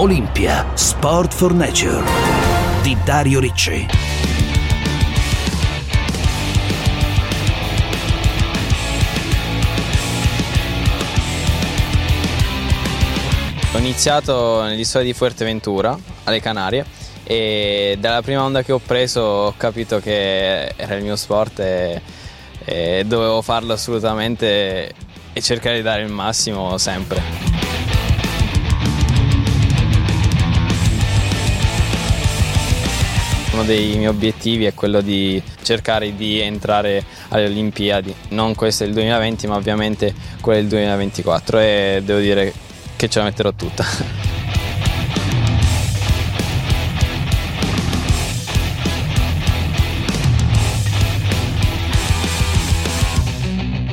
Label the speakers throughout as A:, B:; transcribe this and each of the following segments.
A: Olimpia Sport for Nature di Dario Ricci.
B: Ho iniziato nell'isola di Fuerteventura, alle Canarie, e dalla prima onda che ho preso ho capito che era il mio sport e, e dovevo farlo assolutamente e cercare di dare il massimo sempre. Uno dei miei obiettivi è quello di cercare di entrare alle Olimpiadi, non questo il 2020 ma ovviamente quello il 2024 e devo dire che ce la metterò tutta.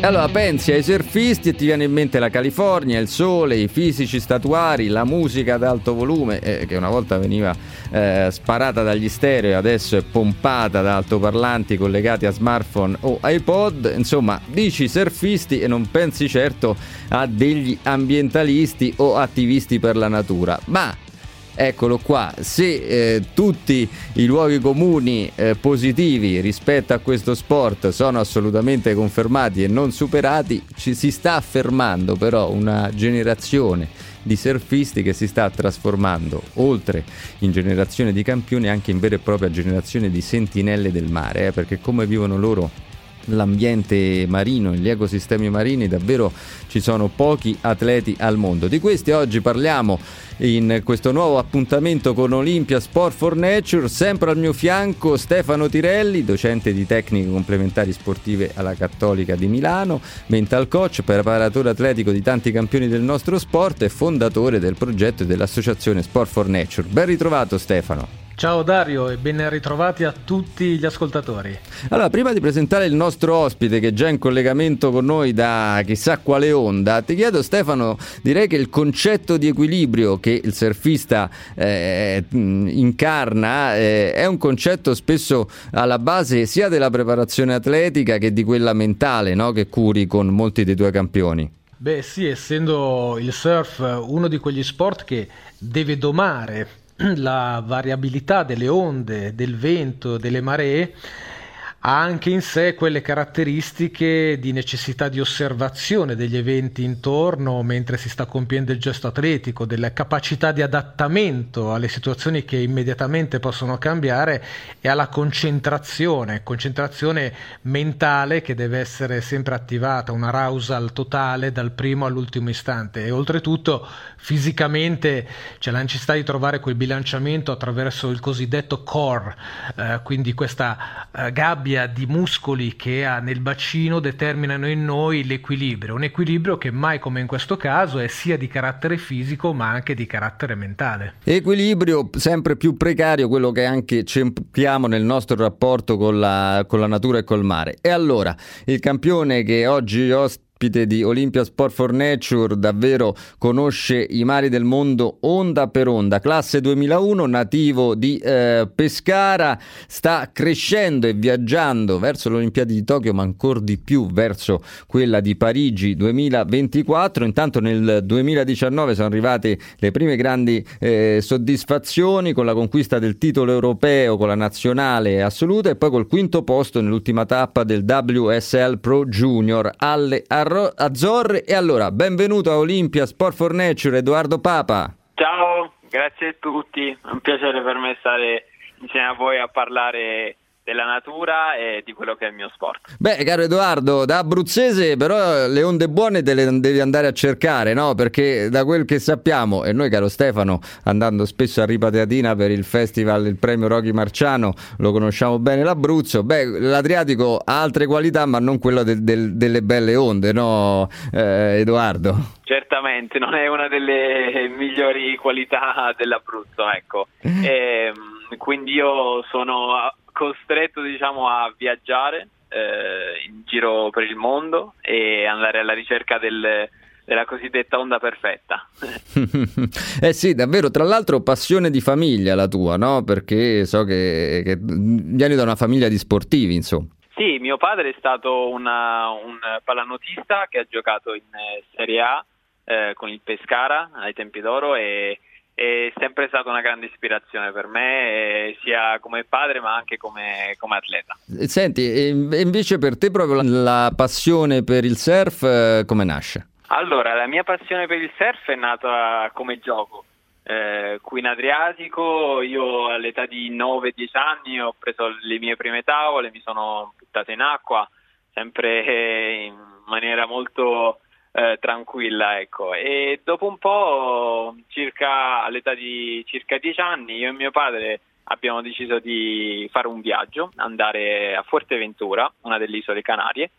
C: Allora pensi ai surfisti e ti viene in mente la California, il sole, i fisici statuari, la musica ad alto volume eh, che una volta veniva eh, sparata dagli stereo e adesso è pompata da altoparlanti collegati a smartphone o iPod. Insomma, dici surfisti e non pensi certo a degli ambientalisti o attivisti per la natura. Ma Eccolo qua, se eh, tutti i luoghi comuni eh, positivi rispetto a questo sport sono assolutamente confermati e non superati, ci si sta affermando però una generazione di surfisti che si sta trasformando oltre in generazione di campioni anche in vera e propria generazione di sentinelle del mare, eh, perché come vivono loro l'ambiente marino gli ecosistemi marini davvero ci sono pochi atleti al mondo. Di questi oggi parliamo in questo nuovo appuntamento con Olympia Sport for Nature, sempre al mio fianco Stefano Tirelli, docente di tecniche complementari sportive alla Cattolica di Milano, mental coach, preparatore atletico di tanti campioni del nostro sport e fondatore del progetto dell'associazione Sport for Nature. Ben ritrovato Stefano.
D: Ciao Dario e ben ritrovati a tutti gli ascoltatori.
C: Allora, prima di presentare il nostro ospite che è già in collegamento con noi da chissà quale onda, ti chiedo Stefano, direi che il concetto di equilibrio che il surfista eh, incarna eh, è un concetto spesso alla base sia della preparazione atletica che di quella mentale no? che curi con molti dei tuoi campioni.
D: Beh sì, essendo il surf uno di quegli sport che deve domare la variabilità delle onde, del vento, delle maree ha anche in sé quelle caratteristiche di necessità di osservazione degli eventi intorno mentre si sta compiendo il gesto atletico, della capacità di adattamento alle situazioni che immediatamente possono cambiare e alla concentrazione, concentrazione mentale che deve essere sempre attivata, una arousal totale dal primo all'ultimo istante. E oltretutto fisicamente c'è la necessità di trovare quel bilanciamento attraverso il cosiddetto core, eh, quindi questa eh, gabbia migliaia di muscoli che ha nel bacino determinano in noi l'equilibrio, un equilibrio che mai come in questo caso è sia di carattere fisico ma anche di carattere mentale.
C: Equilibrio sempre più precario, quello che anche cerchiamo nel nostro rapporto con la, con la natura e col mare. E allora, il campione che oggi ospita ospite di Olympia Sport for Nature, davvero conosce i mari del mondo onda per onda. Classe 2001, nativo di eh, Pescara, sta crescendo e viaggiando verso le Olimpiadi di Tokyo, ma ancora di più verso quella di Parigi 2024. Intanto nel 2019 sono arrivate le prime grandi eh, soddisfazioni con la conquista del titolo europeo con la nazionale assoluta e poi col quinto posto nell'ultima tappa del WSL Pro Junior alle Argentina Azzorre. E allora, benvenuto a Olimpia Sport for Nature, Edoardo Papa.
E: Ciao, grazie a tutti, è un piacere per me stare insieme a voi a parlare della natura e di quello che è il mio sport.
C: Beh, caro Edoardo, da abruzzese però le onde buone te le devi andare a cercare, no? Perché da quel che sappiamo, e noi caro Stefano, andando spesso a Ripateatina per il festival, il premio Rocky Marciano, lo conosciamo bene l'Abruzzo, beh, l'Adriatico ha altre qualità ma non quella del, del, delle belle onde, no eh, Edoardo?
E: Certamente, non è una delle migliori qualità dell'Abruzzo, ecco. E, ehm, quindi io sono costretto diciamo, a viaggiare eh, in giro per il mondo e andare alla ricerca del, della cosiddetta onda perfetta.
C: eh sì, davvero, tra l'altro passione di famiglia la tua, no? Perché so che, che vieni da una famiglia di sportivi, insomma.
E: Sì, mio padre è stato una, un pallanotista che ha giocato in Serie A eh, con il Pescara ai tempi d'oro e è sempre stata una grande ispirazione per me, eh, sia come padre ma anche come, come atleta.
C: Senti, e invece per te proprio la passione per il surf eh, come nasce?
E: Allora, la mia passione per il surf è nata come gioco. Eh, qui in Adriatico io all'età di 9-10 anni ho preso le mie prime tavole, mi sono buttato in acqua, sempre in maniera molto eh, tranquilla, ecco. E dopo un po', circa all'età di circa 10 anni, io e mio padre abbiamo deciso di fare un viaggio, andare a Fuerteventura, una delle isole Canarie,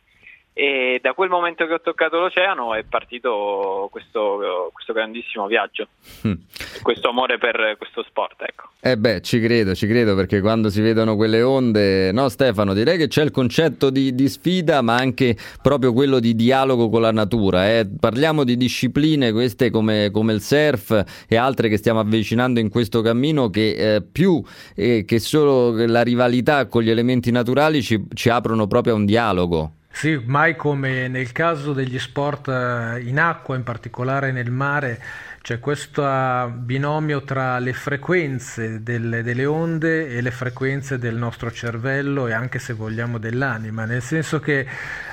E: e da quel momento che ho toccato l'oceano è partito questo, questo grandissimo viaggio, mm. questo amore per questo sport. Ecco.
C: Eh beh, ci credo, ci credo perché quando si vedono quelle onde, no Stefano, direi che c'è il concetto di, di sfida ma anche proprio quello di dialogo con la natura. Eh. Parliamo di discipline queste come, come, il surf e altre che stiamo avvicinando in questo cammino che eh, più eh, che solo la rivalità con gli elementi naturali ci, ci aprono proprio a un dialogo.
D: Sì, mai come nel caso degli sport eh, in acqua, in particolare nel mare, c'è questo binomio tra le frequenze delle, delle, onde e le frequenze del nostro cervello e anche se vogliamo dell'anima, nel senso che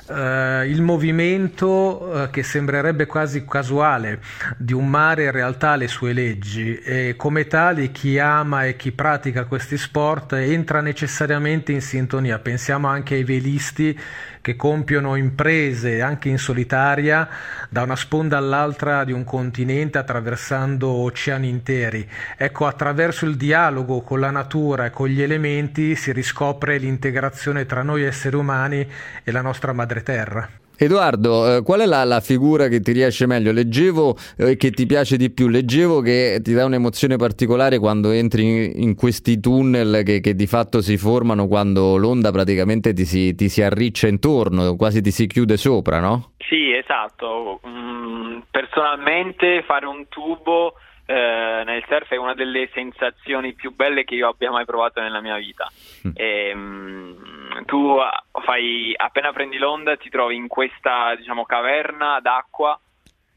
D: eh, il movimento eh, che sembrerebbe quasi casuale di un mare in realtà ha le sue leggi e come tali chi ama e chi pratica questi sport entra necessariamente in sintonia. Pensiamo anche ai velisti che compiono imprese anche in solitaria da una sponda all'altra di un continente attraversando oceani interi. Ecco, attraverso il dialogo con la natura e con gli elementi si riscopre l'integrazione tra noi esseri umani e la nostra madre terra.
C: Edoardo, eh, qual è la, la, figura che ti riesce meglio? Leggevo eh, che ti piace di più, leggevo che ti dà un'emozione particolare quando entri in, in questi tunnel che, che, di fatto si formano quando l'onda praticamente ti si, ti si, arriccia intorno, quasi ti si chiude sopra, no?
E: Sì, esatto. Mm, personalmente fare un tubo eh, nel surf è una delle sensazioni più belle che io abbia mai provato nella mia vita. Mm. E, um, tu fai, appena prendi l'onda ti trovi in questa diciamo, caverna d'acqua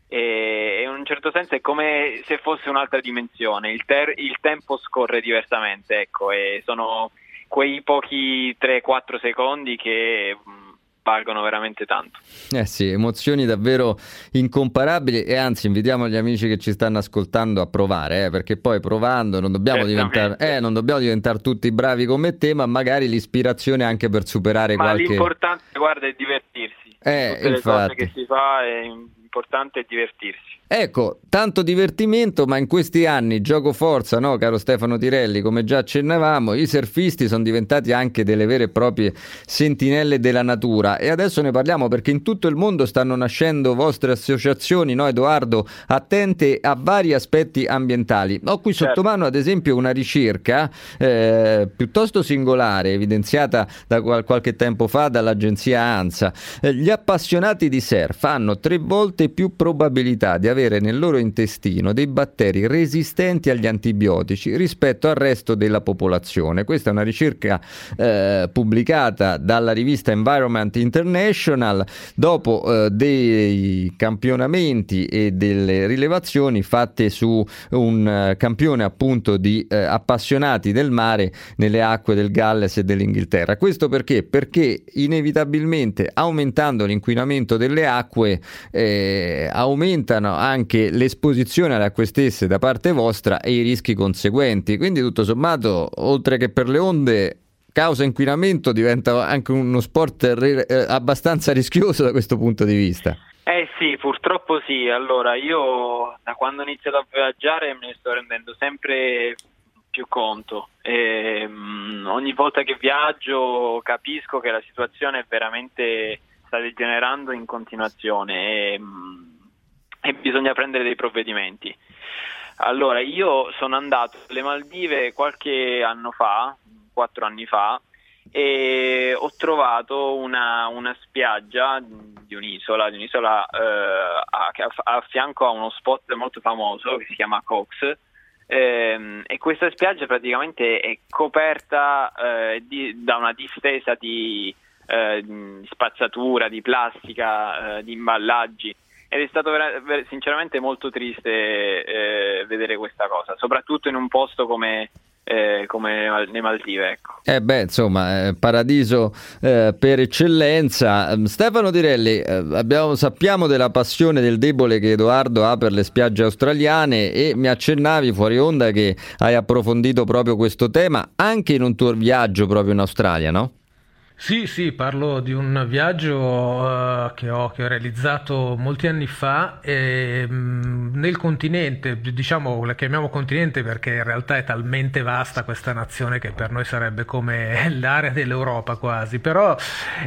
E: e in un certo senso è come se fosse un'altra dimensione, il, ter- il tempo scorre diversamente, ecco, e sono quei pochi 3-4 secondi che valgono veramente tanto.
C: Eh sì, emozioni davvero incomparabili e anzi invitiamo gli amici che ci stanno ascoltando a provare, eh, perché poi provando non dobbiamo, diventare, eh, non dobbiamo diventare tutti bravi come te, ma magari l'ispirazione anche per superare
E: ma
C: qualche...
E: Ma l'importante, guarda, è divertirsi.
C: Eh,
E: Tutte
C: infatti.
E: le cose che si fa è importante divertirsi.
C: Ecco, tanto divertimento, ma in questi anni gioco forza, no, caro Stefano Tirelli, come già accennavamo, i surfisti sono diventati anche delle vere e proprie sentinelle della natura e adesso ne parliamo perché in tutto il mondo stanno nascendo vostre associazioni, no Edoardo, attente a vari aspetti ambientali. Ho qui certo. sotto mano ad esempio una ricerca eh, piuttosto singolare, evidenziata da qual- qualche tempo fa dall'agenzia ANSA. Eh, gli appassionati di surf hanno tre volte più probabilità di avere avere nel loro intestino dei batteri resistenti agli antibiotici rispetto al resto della popolazione. Questa è una ricerca eh, pubblicata dalla rivista Environment International dopo eh, dei campionamenti e delle rilevazioni fatte su un uh, campione appunto di uh, appassionati del mare nelle acque del Galles e dell'Inghilterra. Questo perché? Perché inevitabilmente aumentando l'inquinamento delle acque eh, aumentano anche l'esposizione alle acque stesse da parte vostra e i rischi conseguenti. Quindi tutto sommato, oltre che per le onde, causa inquinamento diventa anche uno sport re- eh, abbastanza rischioso da questo punto di vista.
E: Eh sì, purtroppo sì. Allora, io da quando ho iniziato a viaggiare me ne sto rendendo sempre più conto. E, um, ogni volta che viaggio capisco che la situazione è veramente sta degenerando in continuazione. E, um, e bisogna prendere dei provvedimenti. Allora, io sono andato alle Maldive qualche anno fa, quattro anni fa, e ho trovato una, una spiaggia di un'isola, di un'isola eh, a, a, fianco a uno spot molto famoso che si chiama Cox. Eh, e questa spiaggia praticamente è coperta eh, di, da una distesa di, eh, di spazzatura, di plastica, eh, di imballaggi ed è stato vera- ver- sinceramente molto triste eh, vedere questa cosa, soprattutto in un posto come, eh, come le Maldive. Ecco.
C: Eh beh, insomma, paradiso eh, per eccellenza. Ehm, Stefano Direlli, eh, abbiamo, sappiamo della passione del debole che Edoardo ha per le spiagge australiane e mi accennavi fuori onda che hai approfondito proprio questo tema anche in un tuo viaggio proprio in Australia, no?
D: Sì, sì, parlo di un viaggio uh, che, ho, che, ho, realizzato molti anni fa e, mh, nel continente, diciamo la chiamiamo continente perché in realtà è talmente vasta questa nazione che per noi sarebbe come l'area dell'Europa quasi, però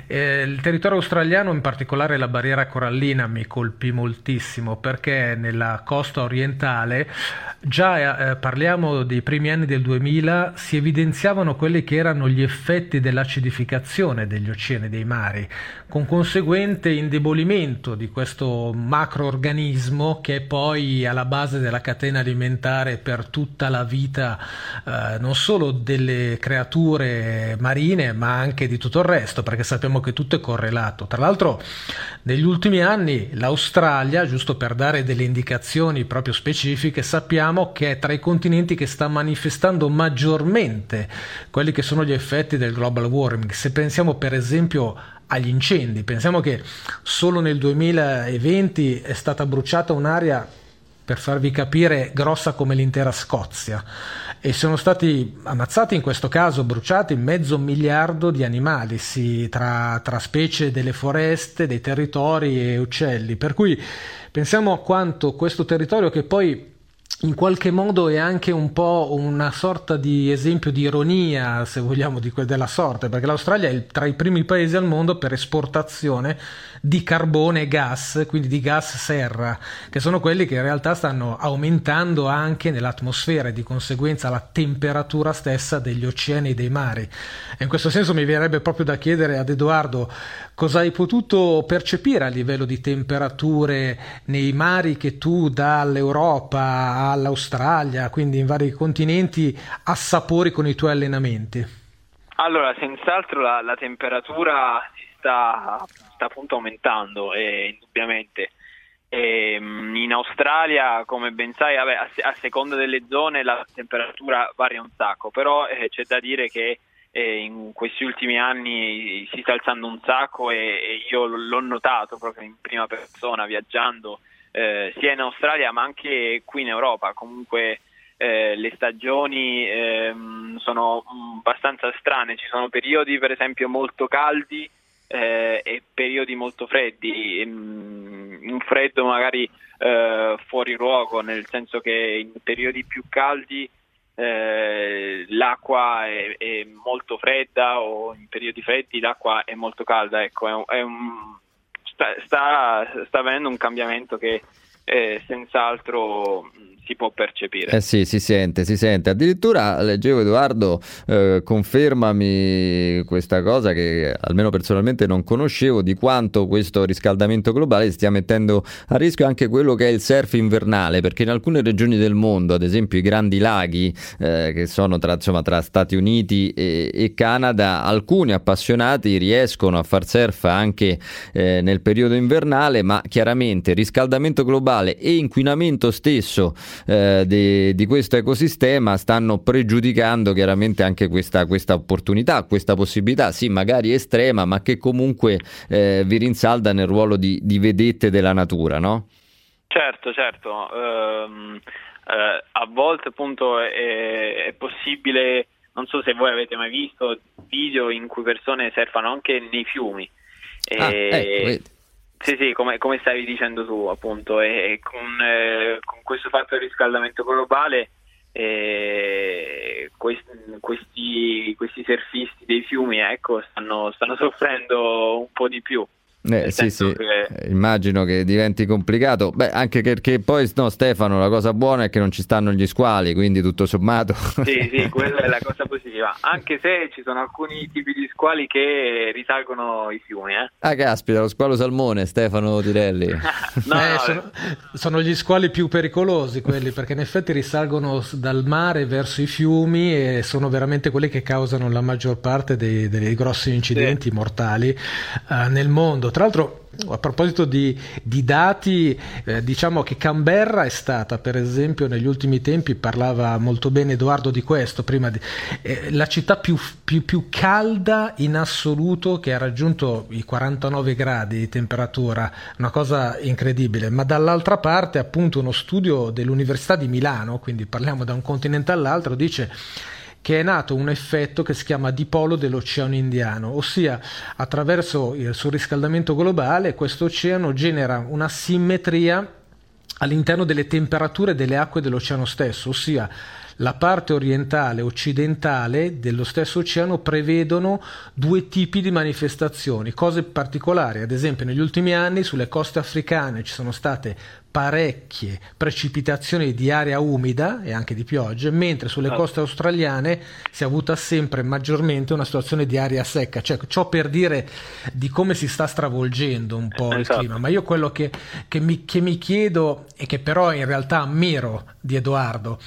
D: eh, il territorio australiano, in particolare la barriera corallina, mi colpì moltissimo perché nella costa orientale già eh, parliamo dei primi anni del 2000 si evidenziavano quelli che erano gli effetti dell'acidificazione degli oceani e dei mari, con conseguente indebolimento di questo macroorganismo che è poi alla base della catena alimentare per tutta la vita eh, non solo delle creature marine ma anche di tutto il resto, perché sappiamo che tutto è correlato. Tra l'altro negli ultimi anni l'Australia, giusto per dare delle indicazioni proprio specifiche, sappiamo che è tra i continenti che sta manifestando maggiormente quelli che sono gli effetti del global warming. Se pensiamo per esempio agli incendi, pensiamo che solo nel 2020 è stata bruciata un'area per farvi capire grossa come l'intera Scozia. E sono stati ammazzati in questo caso bruciati mezzo miliardo di animali sì, tra, tra specie delle foreste, dei territori e uccelli. Per cui pensiamo a quanto questo territorio che poi in qualche modo è anche un po' una sorta di esempio di ironia, se vogliamo, di della sorte, perché l'Australia è tra i primi paesi al mondo per esportazione di carbone e gas, quindi di gas serra, che sono quelli che in realtà stanno aumentando anche nell'atmosfera e di conseguenza la temperatura stessa degli oceani e dei mari. E in questo senso mi verrebbe proprio da chiedere ad Edoardo cosa hai potuto percepire a livello di temperature nei mari che tu dall'Europa all'Australia, quindi in vari continenti, assapori con i tuoi allenamenti?
E: Allora, senz'altro la, la temperatura sta, sta, appunto aumentando, eh, indubbiamente. E, ehm, in Australia, come ben sai, vabbè, a, a, seconda delle zone la temperatura varia un sacco, però eh, c'è da dire che eh, in questi ultimi anni si sta alzando un sacco e, e io l'ho notato proprio in prima persona viaggiando eh, sia in Australia ma anche qui in Europa. Comunque eh, le stagioni ehm, sono abbastanza strane, ci sono periodi per esempio molto caldi eh, e periodi molto freddi, un freddo magari eh, fuori luogo, nel senso che in periodi più caldi eh, l'acqua è, è, molto fredda o in periodi freddi l'acqua è molto calda, ecco, è un, è un, sta, sta, sta avvenendo un cambiamento che eh, senz'altro si può percepire.
C: Eh sì, si sente, si sente. Addirittura leggevo Edoardo, eh, confermami questa cosa che almeno personalmente non conoscevo, di quanto questo riscaldamento globale stia mettendo a rischio anche quello che è il surf invernale, perché in alcune regioni del mondo, ad esempio i grandi laghi eh, che sono tra, insomma, tra, Stati Uniti e, e, Canada, alcuni appassionati riescono a far surf anche eh, nel periodo invernale, ma chiaramente riscaldamento globale e inquinamento stesso eh, di, di, questo ecosistema stanno pregiudicando chiaramente anche questa, questa, opportunità, questa possibilità, sì magari estrema, ma che comunque eh, vi rinsalda nel ruolo di, di, vedette della natura, no?
E: Certo, certo. Um, uh, a volte appunto è, è possibile, non so se voi avete mai visto video in cui persone surfano anche nei fiumi.
C: Ah, e... ecco,
E: sì, sì, come, come, stavi dicendo tu, appunto, e, e con, eh, con, questo fatto del riscaldamento globale, eh, questi, questi, questi, surfisti dei fiumi ecco, stanno, stanno soffrendo un po' di più.
C: Eh, sì, sì. Che... immagino che diventi complicato. Beh, anche perché poi, no, Stefano, la cosa buona è che non ci stanno gli squali, quindi tutto sommato.
E: Sì, sì, quella è la cosa positiva. Anche se ci sono alcuni tipi di squali che risalgono i fiumi. Eh.
C: Ah, caspita, lo squalo salmone, Stefano Tirelli.
D: no, eh, sono, sono, gli squali più pericolosi quelli, perché in effetti risalgono dal mare verso i fiumi e sono veramente quelli che causano la maggior parte dei, dei grossi incidenti sì. mortali uh, nel mondo mondo. Tra l'altro, a proposito di, di dati, eh, diciamo che Canberra è stata, per esempio, negli ultimi tempi, parlava molto bene Edoardo di questo, prima di, eh, la città più, più, più, calda in assoluto che ha raggiunto i 49 gradi di temperatura, una cosa incredibile, ma dall'altra parte appunto uno studio dell'Università di Milano, quindi parliamo da un continente all'altro, dice che è nato un effetto che si chiama dipolo dell'Oceano Indiano, ossia attraverso il surriscaldamento globale questo oceano genera una simmetria all'interno delle temperature delle acque dell'oceano stesso, ossia la parte orientale e occidentale dello stesso oceano prevedono due tipi di manifestazioni, cose particolari. Ad esempio, negli ultimi anni sulle coste africane ci sono state parecchie precipitazioni di area umida e anche di piogge, mentre sulle certo. coste australiane si è avuta sempre maggiormente una situazione di aria secca. Cioè, ciò per dire di come si sta stravolgendo un po' esatto. il clima. Ma io quello che, che, mi, che mi chiedo e che però in realtà ammiro di Edoardo,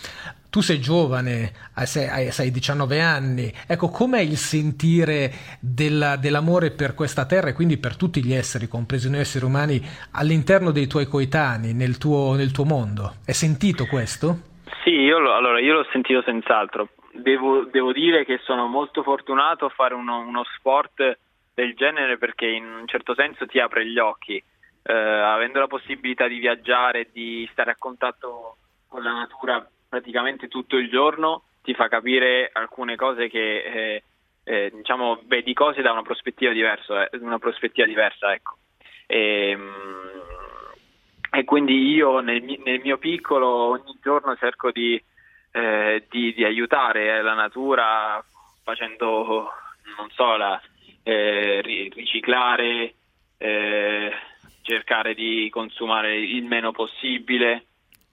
D: tu sei giovane, sei, hai 19 anni, ecco com'è il sentire della, dell'amore per questa terra e quindi per tutti gli esseri, compresi noi esseri umani, all'interno dei tuoi coetanei, nel tuo, nel tuo mondo? È sentito questo?
E: Sì, io, lo, allora, io l'ho sentito senz'altro. Devo, devo, dire che sono molto fortunato a fare uno, uno, sport del genere perché in un certo senso ti apre gli occhi. Eh, avendo la possibilità di viaggiare, di stare a contatto con la natura praticamente tutto il giorno ti fa capire alcune cose che eh, eh, diciamo vedi cose da una prospettiva diversa, eh, una prospettiva diversa ecco. e, ehm, e, quindi io nel, nel, mio piccolo ogni giorno cerco di, eh, di, di aiutare la natura facendo non so la, eh, riciclare eh, cercare di consumare il meno possibile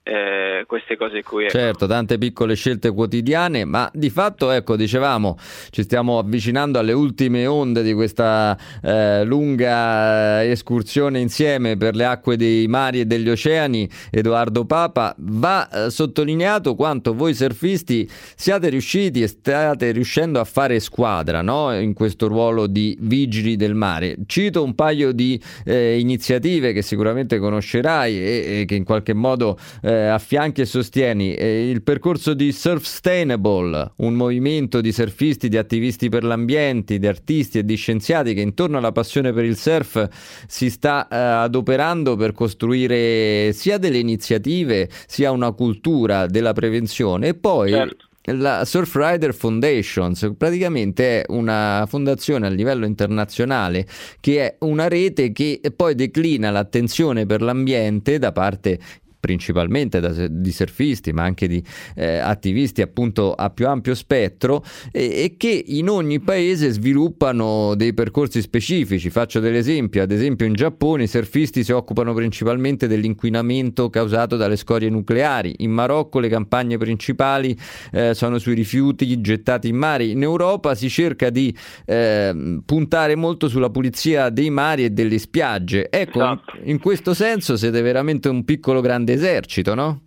E: eh, queste cose qui.
C: Ecco. Certo, tante piccole scelte quotidiane, ma di fatto, ecco, dicevamo, ci stiamo avvicinando alle ultime onde di questa eh, lunga eh, escursione insieme per le acque dei mari e degli oceani. Edoardo Papa, va eh, sottolineato quanto voi surfisti siate riusciti e state riuscendo a fare squadra no? in questo ruolo di vigili del mare. Cito un paio di eh, iniziative che sicuramente conoscerai e, e che in qualche modo eh, eh, affianchi e sostieni eh, il percorso di Surf Sustainable, un movimento di surfisti, di attivisti per l'ambiente, di artisti e di scienziati che intorno alla passione per il surf si sta eh, adoperando per costruire sia delle iniziative sia una cultura della prevenzione. E poi certo. la Surfrider Foundations praticamente è una fondazione a livello internazionale che è una rete che poi declina l'attenzione per l'ambiente da parte principalmente da, di surfisti ma anche di eh, attivisti appunto a più ampio spettro e, e, che in ogni paese sviluppano dei percorsi specifici. Faccio degli esempi ad esempio in Giappone i surfisti si occupano principalmente dell'inquinamento causato dalle scorie nucleari. In Marocco le campagne principali eh, sono sui rifiuti gettati in mare. In Europa si cerca di eh, puntare molto sulla pulizia dei mari e delle spiagge. Ecco esatto. in, in questo senso siete veramente un piccolo grande grande esercito, no?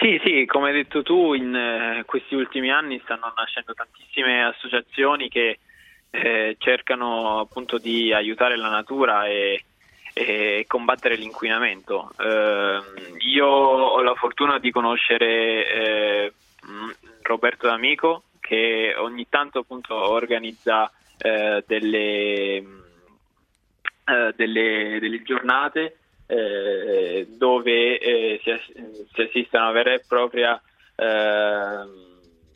E: Sì, sì, come hai detto tu, in eh, questi ultimi anni stanno nascendo tantissime associazioni che eh, cercano appunto di aiutare la natura e, e combattere l'inquinamento. Eh, io ho la fortuna di conoscere eh, Roberto D'Amico che ogni tanto appunto organizza eh, delle, eh, delle, delle giornate eh, dove eh, si, si, assiste a una vera e propria eh,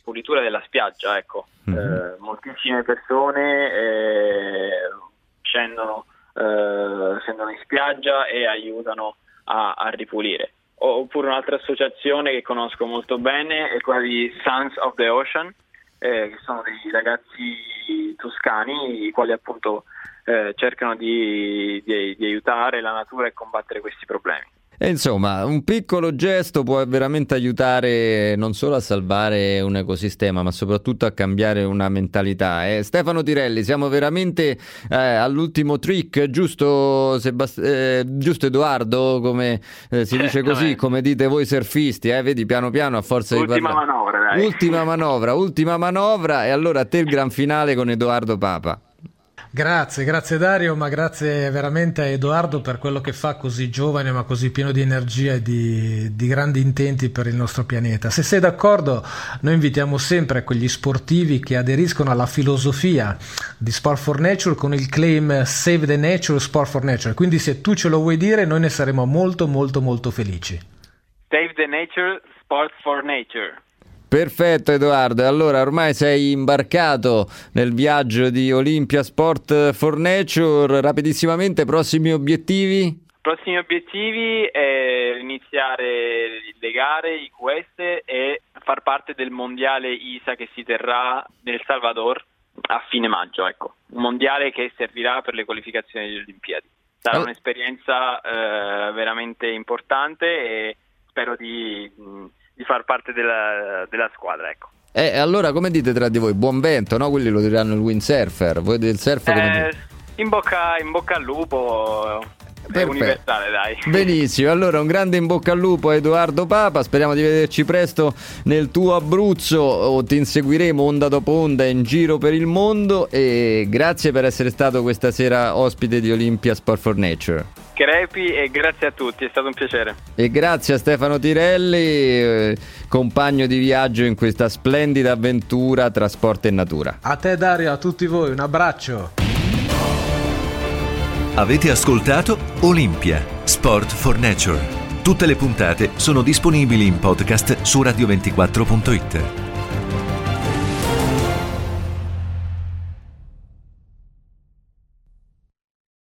E: pulitura della spiaggia. Ecco. Mm-hmm. moltissime persone eh, scendono, eh, scendono, in spiaggia e aiutano a, a ripulire. Oppure un'altra associazione che conosco molto bene è quella di Sons of the Ocean, che sono dei ragazzi toscani, i quali appunto eh, cercano di, di, di aiutare la natura e combattere questi problemi.
C: E insomma, un piccolo gesto può veramente aiutare non solo a salvare un ecosistema, ma soprattutto a cambiare una mentalità. Eh, Stefano Tirelli, siamo veramente eh, all'ultimo trick, giusto, Sebast- eh, giusto Edoardo, come eh, si dice così, come dite voi surfisti, eh? vedi piano piano a forza
E: ultima
C: di parlare.
E: Manovra.
C: Ultima manovra, ultima manovra e allora a te il gran finale con Edoardo Papa.
D: Grazie, grazie Dario, ma grazie veramente a Edoardo per quello che fa così giovane ma così pieno di energia e di, di grandi intenti per il nostro pianeta. Se sei d'accordo, noi invitiamo sempre quegli sportivi che aderiscono alla filosofia di Sport for Nature con il claim Save the Nature, Sport for Nature. Quindi se tu ce lo vuoi dire, noi ne saremo molto molto molto felici.
E: Save the Nature, Sport for Nature.
C: Perfetto Edoardo, allora ormai sei imbarcato nel viaggio di Olympia Sport for Nature, rapidissimamente prossimi obiettivi?
E: Prossimi obiettivi è iniziare le gare, i QS e far parte del mondiale ISA che si terrà nel Salvador a fine maggio, ecco. un mondiale che servirà per le qualificazioni delle Olimpiadi. Sarà un'esperienza eh, veramente importante e spero di di far parte della, della squadra. Ecco.
C: Eh, allora come dite tra di voi? Buon vento, no? Quelli lo diranno il windsurfer. Voi del surf come
E: eh, in, bocca, in bocca al lupo. È universale, dai.
C: Benissimo, allora un grande in bocca al lupo a Edoardo Papa, speriamo di vederci presto nel tuo Abruzzo, o ti inseguiremo onda dopo onda in giro per il mondo e grazie per essere stato questa sera ospite di Olympia Sport for Nature.
E: Crepi e grazie a tutti, è stato un piacere.
C: E grazie a Stefano Tirelli, eh, compagno di viaggio in questa splendida avventura tra sport e natura.
D: A te Dario, a tutti voi, un abbraccio.
A: Avete ascoltato Olimpia, Sport for Nature. Tutte le puntate sono disponibili in podcast su radio24.it.